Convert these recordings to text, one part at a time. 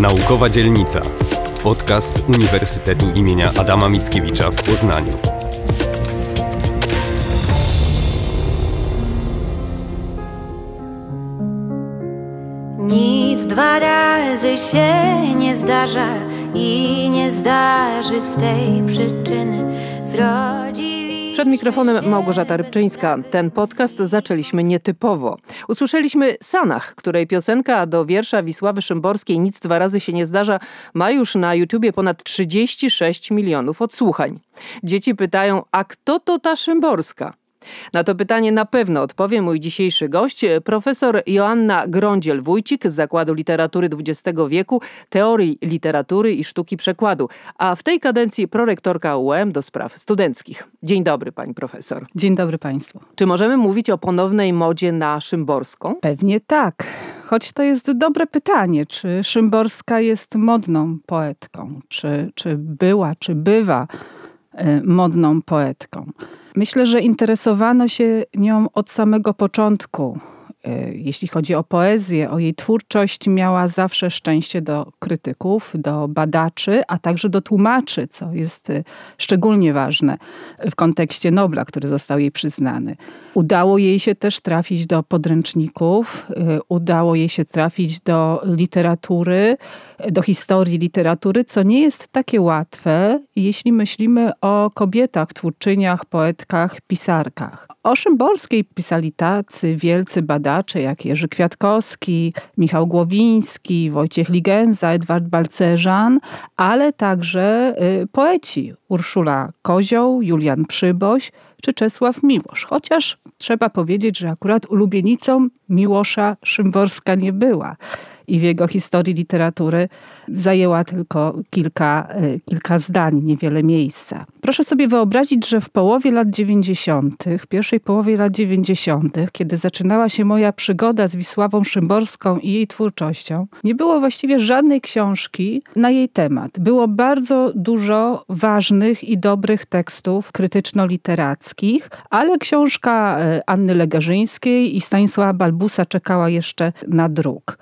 Naukowa Dzielnica. Podcast Uniwersytetu imienia Adama Mickiewicza w Poznaniu. Nic dwa razy się nie zdarza i nie zdarzy z tej przyczyny zrodzili. Przed mikrofonem Małgorzata Rybczyńska. Ten podcast zaczęliśmy nietypowo. Usłyszeliśmy Sanach, której piosenka do wiersza Wisławy Szymborskiej Nic dwa razy się nie zdarza ma już na YouTubie ponad 36 milionów odsłuchań. Dzieci pytają, a kto to ta Szymborska? Na to pytanie na pewno odpowie mój dzisiejszy gość, profesor Joanna Grądziel-Wójcik z Zakładu Literatury XX wieku, Teorii Literatury i Sztuki Przekładu, a w tej kadencji prorektorka UEM do spraw studenckich. Dzień dobry, pani profesor. Dzień dobry państwu. Czy możemy mówić o ponownej modzie na Szymborską? Pewnie tak. Choć to jest dobre pytanie, czy Szymborska jest modną poetką, czy, czy była, czy bywa y, modną poetką. Myślę, że interesowano się nią od samego początku. E, jeśli chodzi o poezję, o jej twórczość, miała zawsze szczęście do krytyków, do badaczy, a także do tłumaczy, co jest e, szczególnie ważne w kontekście Nobla, który został jej przyznany. Udało jej się też trafić do podręczników, e, udało jej się trafić do literatury, do historii literatury, co nie jest takie łatwe, jeśli myślimy o kobietach, twórczyniach, poetkach, pisarkach. O Szymborskiej pisali tacy wielcy badacze jak Jerzy Kwiatkowski, Michał Głowiński, Wojciech Ligenza, Edward Balcerzan, ale także y, poeci Urszula Kozioł, Julian Przyboś czy Czesław Miłosz. Chociaż trzeba powiedzieć, że akurat ulubienicą Miłosza Szymborska nie była i w jego historii literatury zajęła tylko kilka, e, kilka zdań, niewiele miejsca. Proszę sobie wyobrazić, że w połowie lat 90., w pierwszej połowie lat 90., kiedy zaczynała się moja przygoda z Wisławą Szymborską i jej twórczością, nie było właściwie żadnej książki na jej temat. Było bardzo dużo ważnych i dobrych tekstów krytyczno-literackich, ale książka e, Anny Legarzyńskiej i Stanisława Balbusa czekała jeszcze na druk.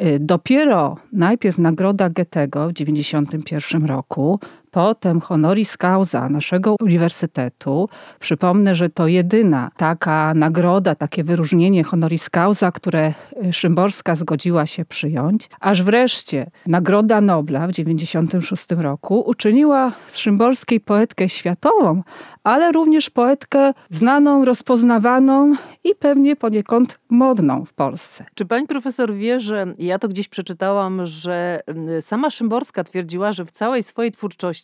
Y, dopiero najpierw nagroda Goethego w 1991 roku, potem honoris causa naszego uniwersytetu. Przypomnę, że to jedyna taka nagroda, takie wyróżnienie honoris causa, które y, Szymborska zgodziła się przyjąć, aż wreszcie nagroda Nobla w 1996 roku uczyniła z Szymborskiej poetkę światową, ale również poetkę znaną, rozpoznawaną i pewnie poniekąd modną w Polsce. Czy pani profesor wie, że ja to gdzieś przeczytałam, że mm, sama Szymborska twierdziła, że w całej swojej twórczości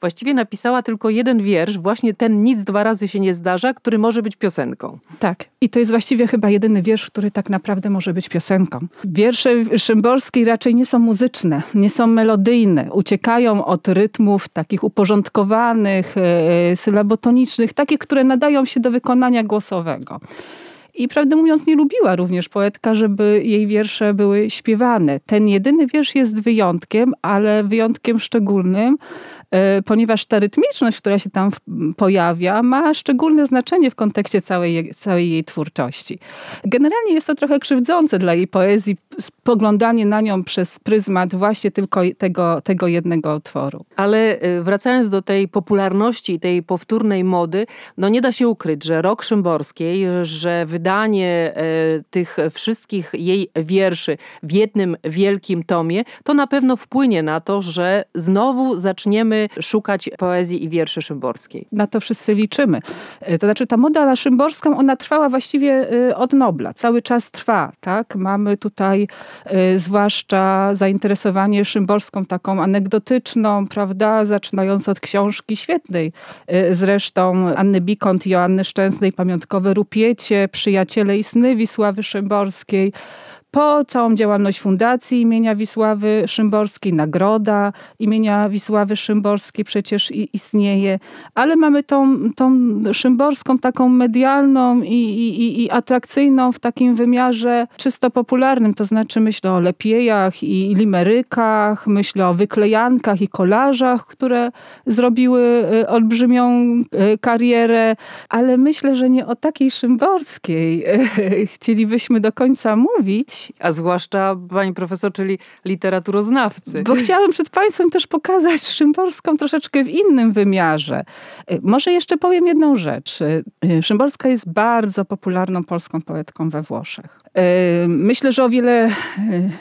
właściwie napisała tylko jeden wiersz, właśnie ten nic dwa razy się nie zdarza, który może być piosenką. Tak. I to jest właściwie chyba jedyny wiersz, który tak naprawdę może być piosenką. Wiersze Szymborskiej raczej nie są muzyczne, nie są melodyjne, uciekają od rytmów takich uporządkowanych, e, sylabotonicznych, takich, które nadają się do wykonania głosowego. I prawdę mówiąc, nie lubiła również poetka, żeby jej wiersze były śpiewane. Ten jedyny wiersz jest wyjątkiem, ale wyjątkiem szczególnym, E, ponieważ ta rytmiczność, która się tam pojawia, ma szczególne znaczenie w kontekście całej, całej jej twórczości. Generalnie jest to trochę krzywdzące dla jej poezji, spoglądanie na nią przez pryzmat właśnie tylko tego, tego jednego utworu. Ale e, wracając do tej popularności, tej powtórnej mody, no nie da się ukryć, że rok Szymborskiej, że wydanie e, tych wszystkich jej wierszy w jednym wielkim tomie, to na pewno wpłynie na to, że znowu zaczniemy szukać poezji i wierszy Szymborskiej. Na to wszyscy liczymy. E, to znaczy ta moda na Szymborską, ona trwała właściwie e, od Nobla. Cały czas trwa. Tak? Mamy tutaj e, zwłaszcza zainteresowanie Szymborską taką anegdotyczną, prawda, zaczynając od książki świetnej. Zresztą Anny Bikont Joanny Szczęsnej, Pamiątkowe Rupiecie, Przyjaciele i sny Wisławy Szymborskiej po całą działalność Fundacji imienia Wisławy Szymborskiej, nagroda imienia Wisławy Szymborskiej przecież istnieje, ale mamy tą, tą Szymborską taką medialną i, i, i atrakcyjną w takim wymiarze czysto popularnym, to znaczy myślę o lepiejach i limerykach, myślę o wyklejankach i kolażach, które zrobiły y, olbrzymią y, karierę, ale myślę, że nie o takiej Szymborskiej y, chcielibyśmy do końca mówić, a zwłaszcza pani profesor, czyli literaturoznawcy. Bo chciałam przed państwem też pokazać Szymborską troszeczkę w innym wymiarze. Y, może jeszcze powiem jedną rzecz. Y, y, Szymborska jest bardzo popularną polską poetką we Włoszech. Myślę, że o wiele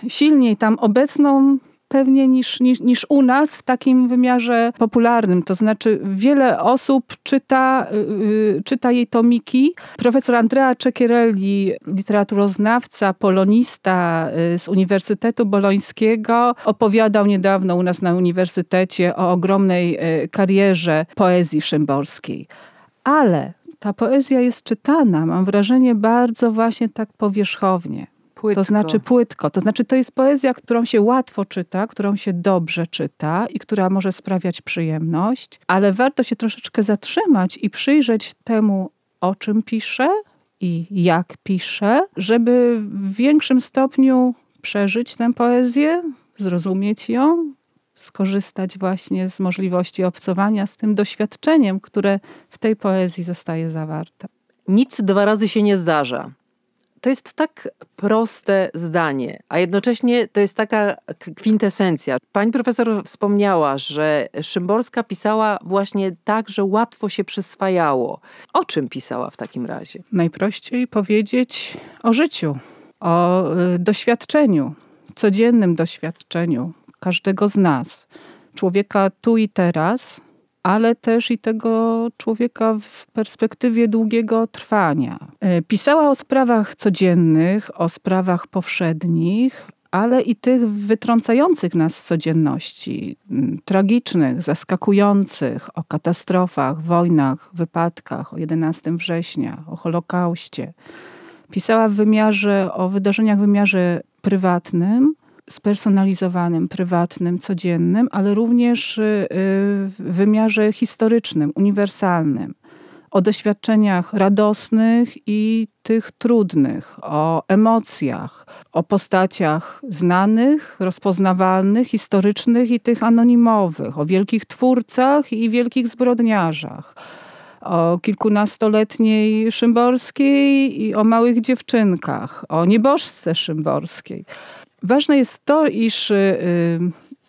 silniej tam obecną pewnie niż, niż, niż u nas w takim wymiarze popularnym. To znaczy wiele osób czyta, yy, czyta jej tomiki. Profesor Andrea Cecchierelli, literaturoznawca, polonista yy, z Uniwersytetu Bolońskiego, opowiadał niedawno u nas na uniwersytecie o ogromnej yy, karierze poezji szymborskiej. Ale ta poezja jest czytana, mam wrażenie, bardzo właśnie tak powierzchownie. Płytko. To znaczy płytko. To znaczy to jest poezja, którą się łatwo czyta, którą się dobrze czyta i która może sprawiać przyjemność, ale warto się troszeczkę zatrzymać i przyjrzeć temu, o czym pisze i jak pisze, żeby w większym stopniu przeżyć tę poezję, zrozumieć ją, skorzystać właśnie z możliwości obcowania z tym doświadczeniem, które w tej poezji zostaje zawarte. Nic dwa razy się nie zdarza. To jest tak proste zdanie, a jednocześnie to jest taka kwintesencja. Pani profesor wspomniała, że Szymborska pisała właśnie tak, że łatwo się przyswajało. O czym pisała w takim razie? Najprościej powiedzieć o życiu, o y, doświadczeniu, codziennym doświadczeniu każdego z nas, człowieka tu i teraz, ale też i tego człowieka w perspektywie długiego trwania. E, pisała o sprawach codziennych, o sprawach powszednich, ale i tych wytrącających nas z codzienności, tragicznych, zaskakujących, o katastrofach, wojnach, wypadkach, o 11 września, o Holokauście. Pisała w wymiarze, o wydarzeniach w wymiarze prywatnym, spersonalizowanym, prywatnym, codziennym, ale również y, w wymiarze historycznym, uniwersalnym. O doświadczeniach radosnych i tych trudnych, o emocjach, o postaciach znanych, rozpoznawalnych, historycznych i tych anonimowych, o wielkich twórcach i wielkich zbrodniarzach o kilkunastoletniej Szymborskiej i o małych dziewczynkach, o niebożce Szymborskiej. Ważne jest to, iż y, y,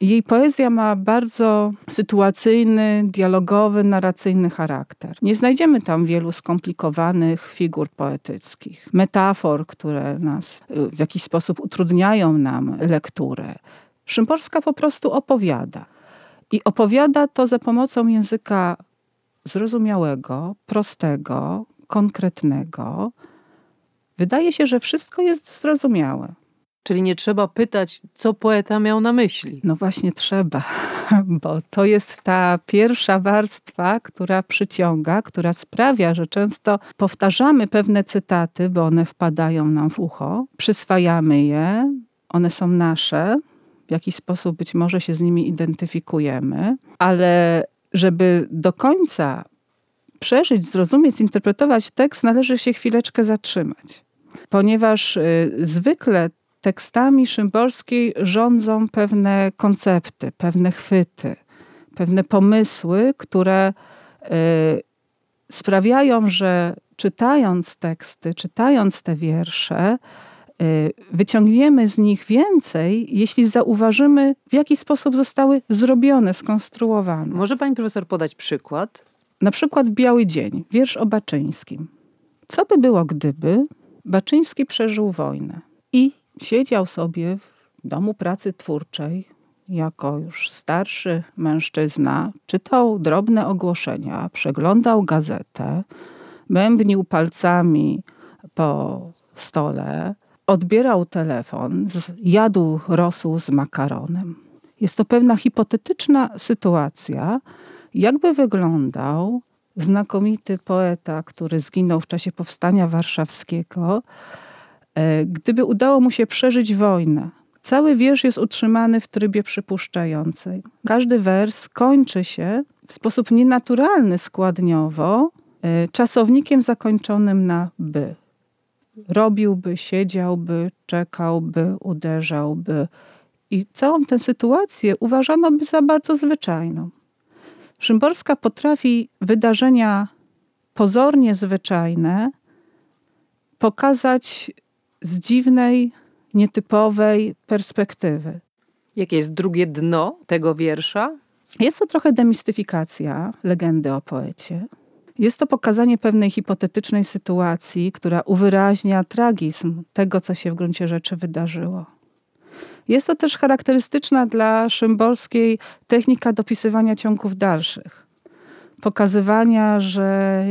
jej poezja ma bardzo sytuacyjny, dialogowy, narracyjny charakter. Nie znajdziemy tam wielu skomplikowanych figur poetyckich, metafor, które nas y, w jakiś sposób utrudniają nam lekturę. Szymborska po prostu opowiada. I opowiada to za pomocą języka zrozumiałego, prostego, konkretnego. Wydaje się, że wszystko jest zrozumiałe. Czyli nie trzeba pytać, co poeta miał na myśli. No właśnie trzeba, bo to jest ta pierwsza warstwa, która przyciąga, która sprawia, że często powtarzamy pewne cytaty, bo one wpadają nam w ucho, przyswajamy je, one są nasze, w jakiś sposób być może się z nimi identyfikujemy, ale żeby do końca przeżyć, zrozumieć, zinterpretować tekst, należy się chwileczkę zatrzymać. Ponieważ y, zwykle tekstami Szymborskiej rządzą pewne koncepty, pewne chwyty, pewne pomysły, które y, sprawiają, że czytając teksty, czytając te wiersze, y, wyciągniemy z nich więcej, jeśli zauważymy, w jaki sposób zostały zrobione, skonstruowane. Może pani profesor podać przykład? Na przykład Biały Dzień, wiersz o Baczyńskim. Co by było, gdyby Baczyński przeżył wojnę i siedział sobie w domu pracy twórczej jako już starszy mężczyzna, czytał drobne ogłoszenia, przeglądał gazetę, bębnił palcami po stole, odbierał telefon, jadł rosół z makaronem. Jest to pewna hipotetyczna sytuacja, jakby wyglądał znakomity poeta, który zginął w czasie powstania warszawskiego, gdyby udało mu się przeżyć wojnę, cały wiersz jest utrzymany w trybie przypuszczającej. Każdy wers kończy się w sposób nienaturalny składniowo e, czasownikiem zakończonym na by. Robiłby, siedziałby, czekałby, uderzałby. I całą tę sytuację uważano by za bardzo zwyczajną. Szymborska potrafi wydarzenia pozornie zwyczajne pokazać z dziwnej, nietypowej perspektywy. Jakie jest drugie dno tego wiersza? Jest to trochę demistyfikacja legendy o poecie. Jest to pokazanie pewnej hipotetycznej sytuacji, która uwyraźnia tragizm tego, co się w gruncie rzeczy wydarzyło. Jest to też charakterystyczna dla Szymborskiej technika dopisywania ciągów dalszych. Pokazywania, że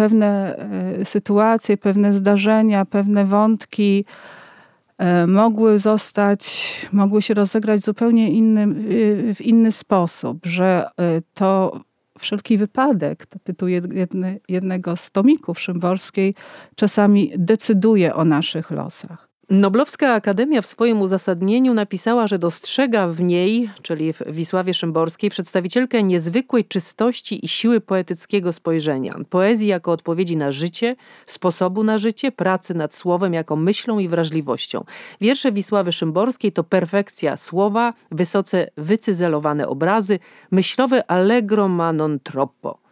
pewne e, sytuacje, pewne zdarzenia, pewne wątki e, mogły zostać, mogły się rozegrać zupełnie w inny sposób, że e, to wszelki wypadek, to tytuł jedny, jednego z tomików Szymborskiej, czasami decyduje o naszych losach. Noblowska Akademia w swoim uzasadnieniu napisała, że dostrzega w niej, czyli w Wisławie Szymborskiej, przedstawicielkę niezwykłej czystości i siły poetyckiego spojrzenia. Poezji jako odpowiedzi na życie, sposobu na życie, pracy nad słowem jako myślą i wrażliwością. Wiersze Wisławy Szymborskiej to perfekcja słowa, wysoce wycyzelowane obrazy, myślowe allegro ma non troppo.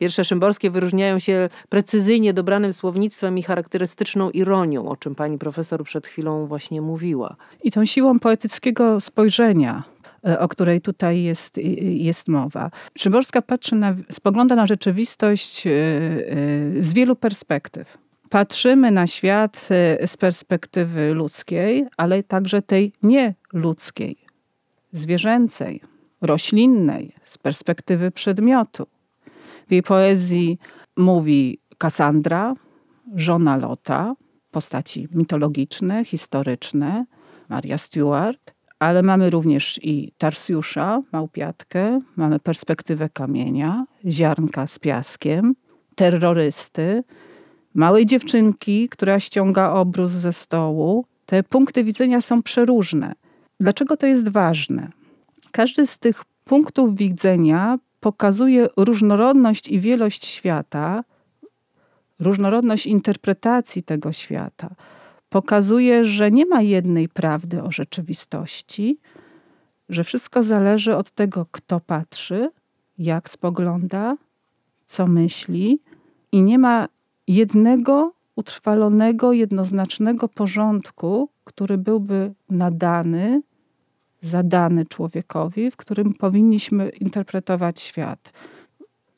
Wiersze szymborskie wyróżniają się precyzyjnie dobranym słownictwem i charakterystyczną ironią, o czym pani profesor przed chwilą właśnie mówiła. I tą siłą poetyckiego spojrzenia, e, o której tutaj jest, jest mowa. Szymborska patrzy na, spogląda na rzeczywistość e, e, z wielu perspektyw. Patrzymy na świat z perspektywy ludzkiej, ale także tej nieludzkiej, zwierzęcej, roślinnej, z perspektywy przedmiotu. W jej poezji mówi Kassandra, żona Lota, postaci mitologiczne, historyczne, Maria Stuart, ale mamy również i Tarsjusza, małpiatkę, mamy perspektywę kamienia, ziarnka z piaskiem, terrorysty, małej dziewczynki, która ściąga obrus ze stołu. Te punkty widzenia są przeróżne. Dlaczego to jest ważne? Każdy z tych punktów widzenia pokazuje różnorodność i wielość świata, różnorodność interpretacji tego świata. Pokazuje, że nie ma jednej prawdy o rzeczywistości, że wszystko zależy od tego, kto patrzy, jak spogląda, co myśli, i nie ma jednego utrwalonego, jednoznacznego porządku, który byłby nadany zadany człowiekowi, w którym powinniśmy interpretować świat.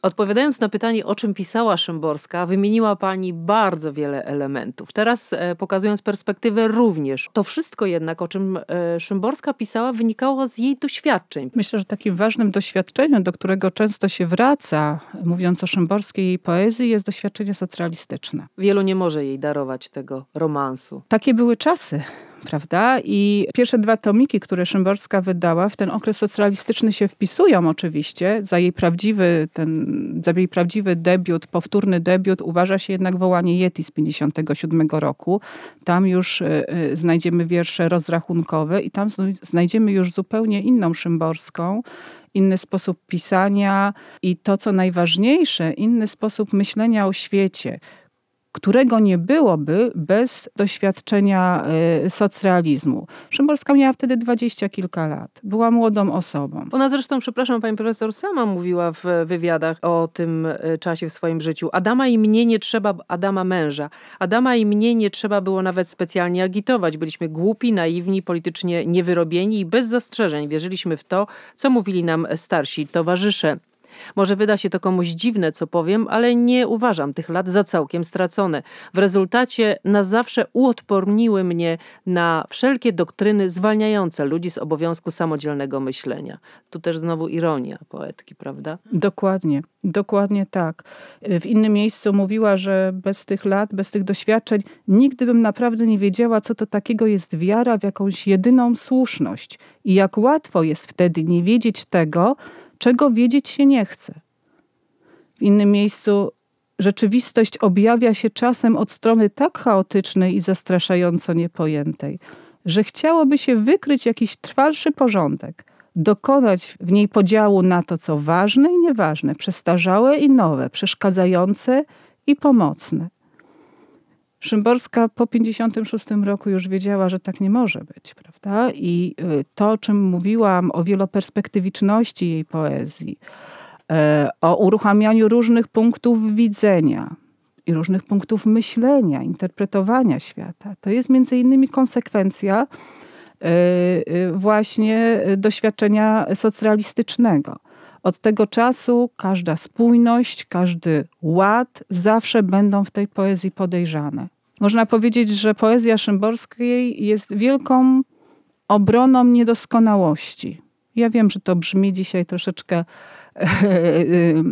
Odpowiadając na pytanie, o czym pisała Szymborska, wymieniła Pani bardzo wiele elementów. Teraz e, pokazując perspektywę również. To wszystko jednak, o czym e, Szymborska pisała, wynikało z jej doświadczeń. Myślę, że takim ważnym doświadczeniem, do którego często się wraca, mówiąc o Szymborskiej i jej poezji, jest doświadczenie socjalistyczne. Wielu nie może jej darować tego romansu. Takie były czasy prawda? I pierwsze dwa tomiki, które Szymborska wydała, w ten okres socjalistyczny się wpisują oczywiście. Za jej prawdziwy, ten, za jej prawdziwy debiut, powtórny debiut uważa się jednak Wołanie Yeti z 57 roku. Tam już y, y, znajdziemy wiersze rozrachunkowe i tam znajdziemy już zupełnie inną Szymborską, inny sposób pisania i to, co najważniejsze, inny sposób myślenia o świecie którego nie byłoby bez doświadczenia y, socrealizmu. Szymborska miała wtedy dwadzieścia kilka lat. Była młodą osobą. Ona zresztą, przepraszam, pani profesor sama mówiła w wywiadach o tym y, czasie w swoim życiu. Adama i mnie nie trzeba, Adama męża, Adama i mnie nie trzeba było nawet specjalnie agitować. Byliśmy głupi, naiwni, politycznie niewyrobieni i bez zastrzeżeń wierzyliśmy w to, co mówili nam starsi towarzysze. Może wyda się to komuś dziwne, co powiem, ale nie uważam tych lat za całkiem stracone. W rezultacie na zawsze uodporniły mnie na wszelkie doktryny zwalniające ludzi z obowiązku samodzielnego myślenia. Tu też znowu ironia poetki, prawda? Dokładnie, dokładnie tak. W innym miejscu mówiła, że bez tych lat, bez tych doświadczeń nigdy bym naprawdę nie wiedziała, co to takiego jest wiara w jakąś jedyną słuszność i jak łatwo jest wtedy nie wiedzieć tego, czego wiedzieć się nie chce. W innym miejscu rzeczywistość objawia się czasem od strony tak chaotycznej i zastraszająco niepojętej, że chciałoby się wykryć jakiś trwalszy porządek, dokonać w niej podziału na to, co ważne i nieważne, przestarzałe i nowe, przeszkadzające i pomocne. Szymborska po 56 roku już wiedziała, że tak nie może być, prawda? I y, to, o czym mówiłam, o wieloperspektywiczności jej poezji, e, o uruchamianiu różnych punktów widzenia i różnych punktów myślenia, interpretowania świata. To jest między innymi konsekwencja właśnie doświadczenia socrealistycznego. Od tego czasu każda spójność, każdy ład zawsze będą w tej poezji podejrzane. Można powiedzieć, że poezja Szymborskiej jest wielką obroną niedoskonałości. Ja wiem, że to brzmi dzisiaj troszeczkę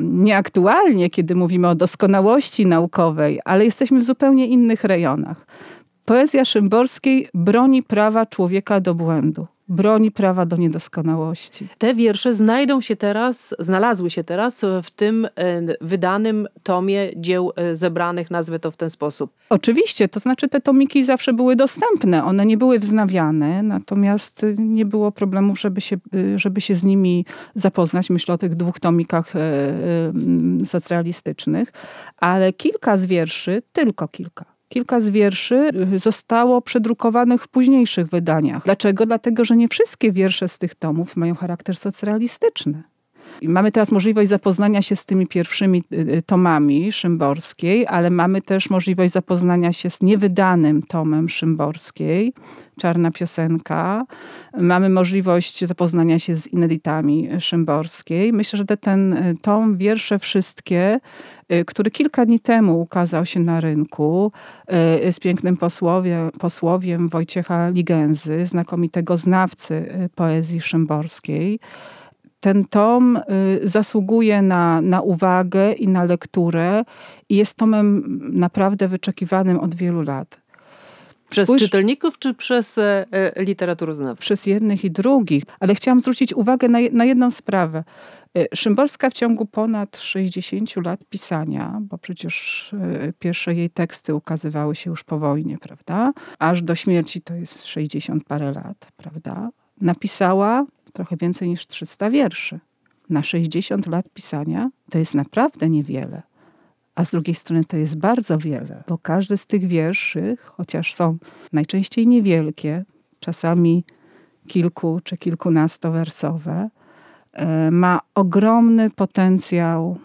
nieaktualnie, kiedy mówimy o doskonałości naukowej, ale jesteśmy w zupełnie innych rejonach. Poezja Szymborskiej broni prawa człowieka do błędu broni prawa do niedoskonałości. Te wiersze znajdą się teraz, znalazły się teraz w tym e, wydanym tomie dzieł e, zebranych, nazwę to w ten sposób. Oczywiście, to znaczy te tomiki zawsze były dostępne, one nie były wznawiane, natomiast nie było problemów, żeby się, e, żeby się z nimi zapoznać. Myślę o tych dwóch tomikach socrealistycznych, ale kilka z wierszy, tylko kilka, Kilka z wierszy y, zostało przedrukowanych w późniejszych wydaniach. Dlaczego? Dlatego, że nie wszystkie wiersze z tych tomów mają charakter socrealistyczny. I mamy teraz możliwość zapoznania się z tymi pierwszymi y, y, tomami Szymborskiej, ale mamy też możliwość zapoznania się z niewydanym tomem Szymborskiej, Czarna Piosenka. Mamy możliwość zapoznania się z ineditami Szymborskiej. Myślę, że ten tom, wiersze wszystkie, który kilka dni temu ukazał się na rynku z pięknym posłowiem, Wojciecha Ligęzy, znakomitego znawcy poezji szymborskiej ten tom y, zasługuje na, na uwagę i na lekturę i jest tomem naprawdę wyczekiwanym od wielu lat. Przez Spójrz, czytelników czy przez e, e, literaturoznawców? Przez jednych i drugich, ale chciałam zwrócić uwagę na, na jedną sprawę. E, Szymborska w ciągu ponad 60 lat pisania, bo przecież e, pierwsze jej teksty ukazywały się już po wojnie, prawda? Aż do śmierci to jest 60 parę lat, prawda? Napisała trochę więcej niż 300 wierszy. Na 60 lat pisania to jest naprawdę niewiele. A z drugiej strony to jest bardzo wiele, bo każdy z tych wierszy, chociaż są najczęściej niewielkie, czasami kilku czy kilkunastowersowe, e, ma ogromny potencjał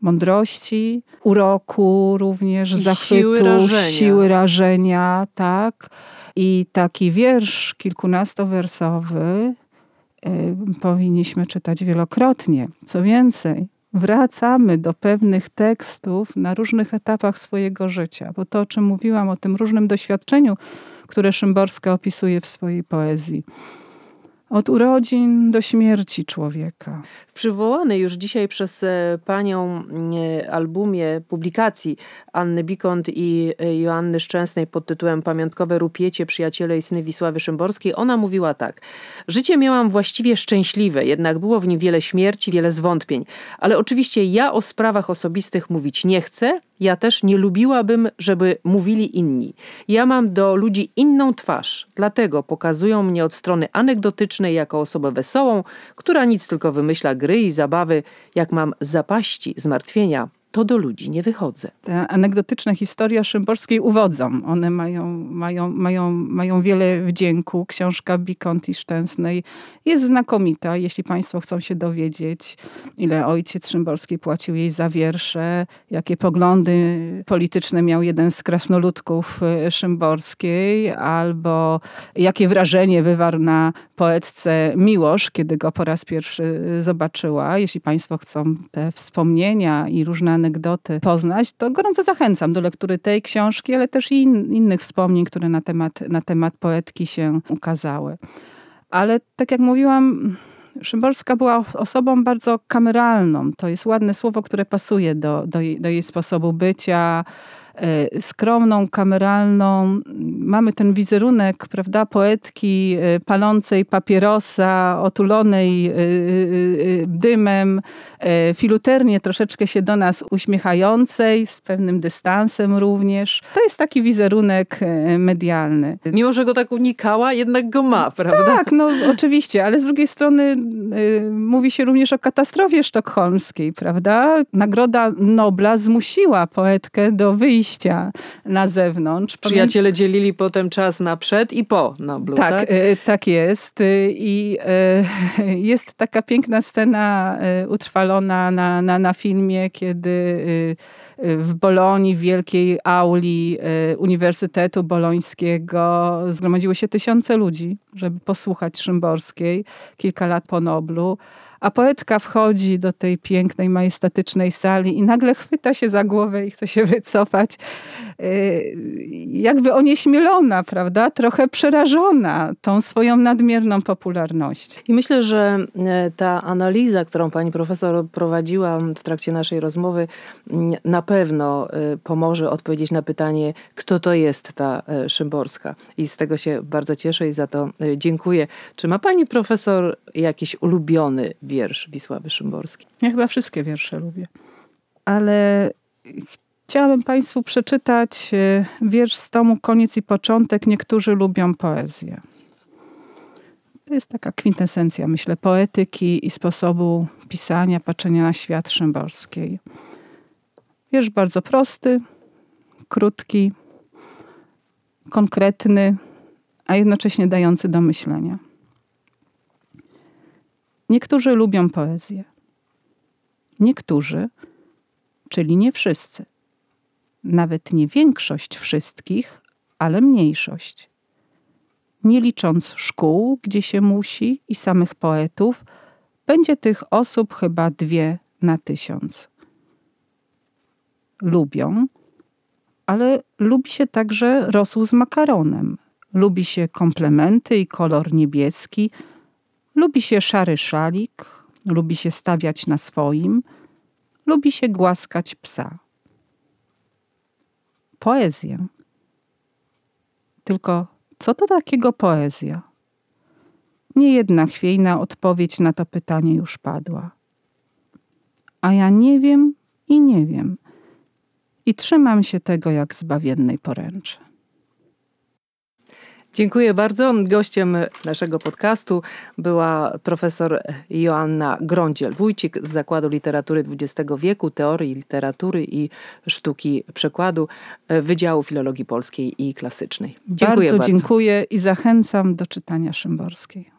mądrości, uroku, również I zachwytu, siły rażenia. siły rażenia, tak. I taki wiersz kilkunastowersowy powinniśmy czytać wielokrotnie. Co więcej, wracamy do pewnych tekstów na różnych etapach swojego życia, bo to, o czym mówiłam, o tym różnym doświadczeniu, które Szymborska opisuje w swojej poezji od urodzin do śmierci człowieka. W przywołanej już dzisiaj przez e, panią e, albumie publikacji Anny Bikont i e, Joanny Szczęsnej pod tytułem Pamiątkowe rupiecie przyjaciele i syny Wisławy Szymborskiej, ona mówiła tak. Życie miałam właściwie szczęśliwe, jednak było w nim wiele śmierci, wiele zwątpień. Ale oczywiście ja o sprawach osobistych mówić nie chcę, ja też nie lubiłabym, żeby mówili inni. Ja mam do ludzi inną twarz, dlatego pokazują mnie od strony anegdotycznej jako osobę wesołą, która nic tylko wymyśla gry i zabawy, jak mam zapaści, zmartwienia, to do ludzi nie wychodzę. Te anegdotyczne historie Szymborskiej uwodzą. One mają, mają, mają, mają wiele wdzięku. Książka Bikont i Szczęsnej jest znakomita. Jeśli Państwo chcą się dowiedzieć, ile ojciec Szymborski płacił jej za wiersze, jakie poglądy polityczne miał jeden z krasnoludków e, Szymborskiej, albo jakie wrażenie wywarł na poetce Miłosz, kiedy go po raz pierwszy zobaczyła. Jeśli Państwo chcą te wspomnienia i różne anegdoty poznać, to gorąco zachęcam do lektury tej książki, ale też i in, innych wspomnień, które na temat, na temat poetki się ukazały. Ale tak jak mówiłam, Szymborska była osobą bardzo kameralną. To jest ładne słowo, które pasuje do, do, jej, do jej sposobu bycia skromną, kameralną. Mamy ten wizerunek, prawda, poetki e, palącej papierosa, otulonej e, dymem, filuternie troszeczkę się do nas uśmiechającej, z pewnym dystansem również. To jest taki wizerunek medialny. Mimo, że go tak unikała, jednak go ma, prawda? Tak, no oczywiście, ale z drugiej strony mówi się również o katastrofie sztokholmskiej, prawda? Nagroda Nobla zmusiła poetkę do wyjścia wyjścia na zewnątrz. Przyjaciele dzielili potem czas na przed i po Noblu, tak? Tak, y, tak jest. Y, I y, jest taka piękna scena utrwalona na, na, na filmie, kiedy w Bolonii, w wielkiej auli Uniwersytetu Bolońskiego zgromadziły się tysiące ludzi, żeby posłuchać Szymborskiej kilka lat po Noblu a poetka wchodzi do tej pięknej, majestatycznej sali i nagle chwyta się za głowę i chce się wycofać. Y, jakby onieśmielona, prawda? Trochę przerażona tą swoją nadmierną popularnością. I myślę, że e, ta analiza, którą pani profesor prowadziła w trakcie naszej rozmowy, mm, na pewno e, pomoże odpowiedzieć na pytanie, kto to jest ta e, Szymborska. I z tego się bardzo cieszę i za to dziękuję. Czy ma pani profesor jakiś ulubiony wiersz Wisławy Szymborskiej? Ja chyba wszystkie wiersze lubię. Ale chciałabym Państwu przeczytać e, wiersz z tomu Koniec i początek. Niektórzy lubią poezję. To jest taka kwintesencja, myślę, poetyki i sposobu pisania, patrzenia na świat Szymborskiej. Wiersz bardzo prosty, krótki, konkretny, a jednocześnie dający do myślenia. Niektórzy lubią poezję. Niektórzy, czyli nie wszyscy. Nawet nie większość wszystkich, ale mniejszość. Nie licząc szkół, gdzie się musi, i samych poetów, będzie tych osób chyba dwie na tysiąc. Lubią, ale lubi się także rosół z makaronem. Lubi się komplementy i kolor niebieski, Lubi się szary szalik, lubi się stawiać na swoim, lubi się głaskać psa. Poezję. Tylko co to takiego poezja? Nie jedna chwiejna odpowiedź na to pytanie już padła. A ja nie wiem i nie wiem. I trzymam się tego jak zbawiennej poręczy. Dziękuję bardzo. Gościem naszego podcastu była profesor Joanna Grądziel-Wójcik z Zakładu Literatury XX wieku, Teorii Literatury i Sztuki Przekładu Wydziału Filologii Polskiej i Klasycznej. Dziękuję bardzo, bardzo. dziękuję i zachęcam do czytania Szymborskiej.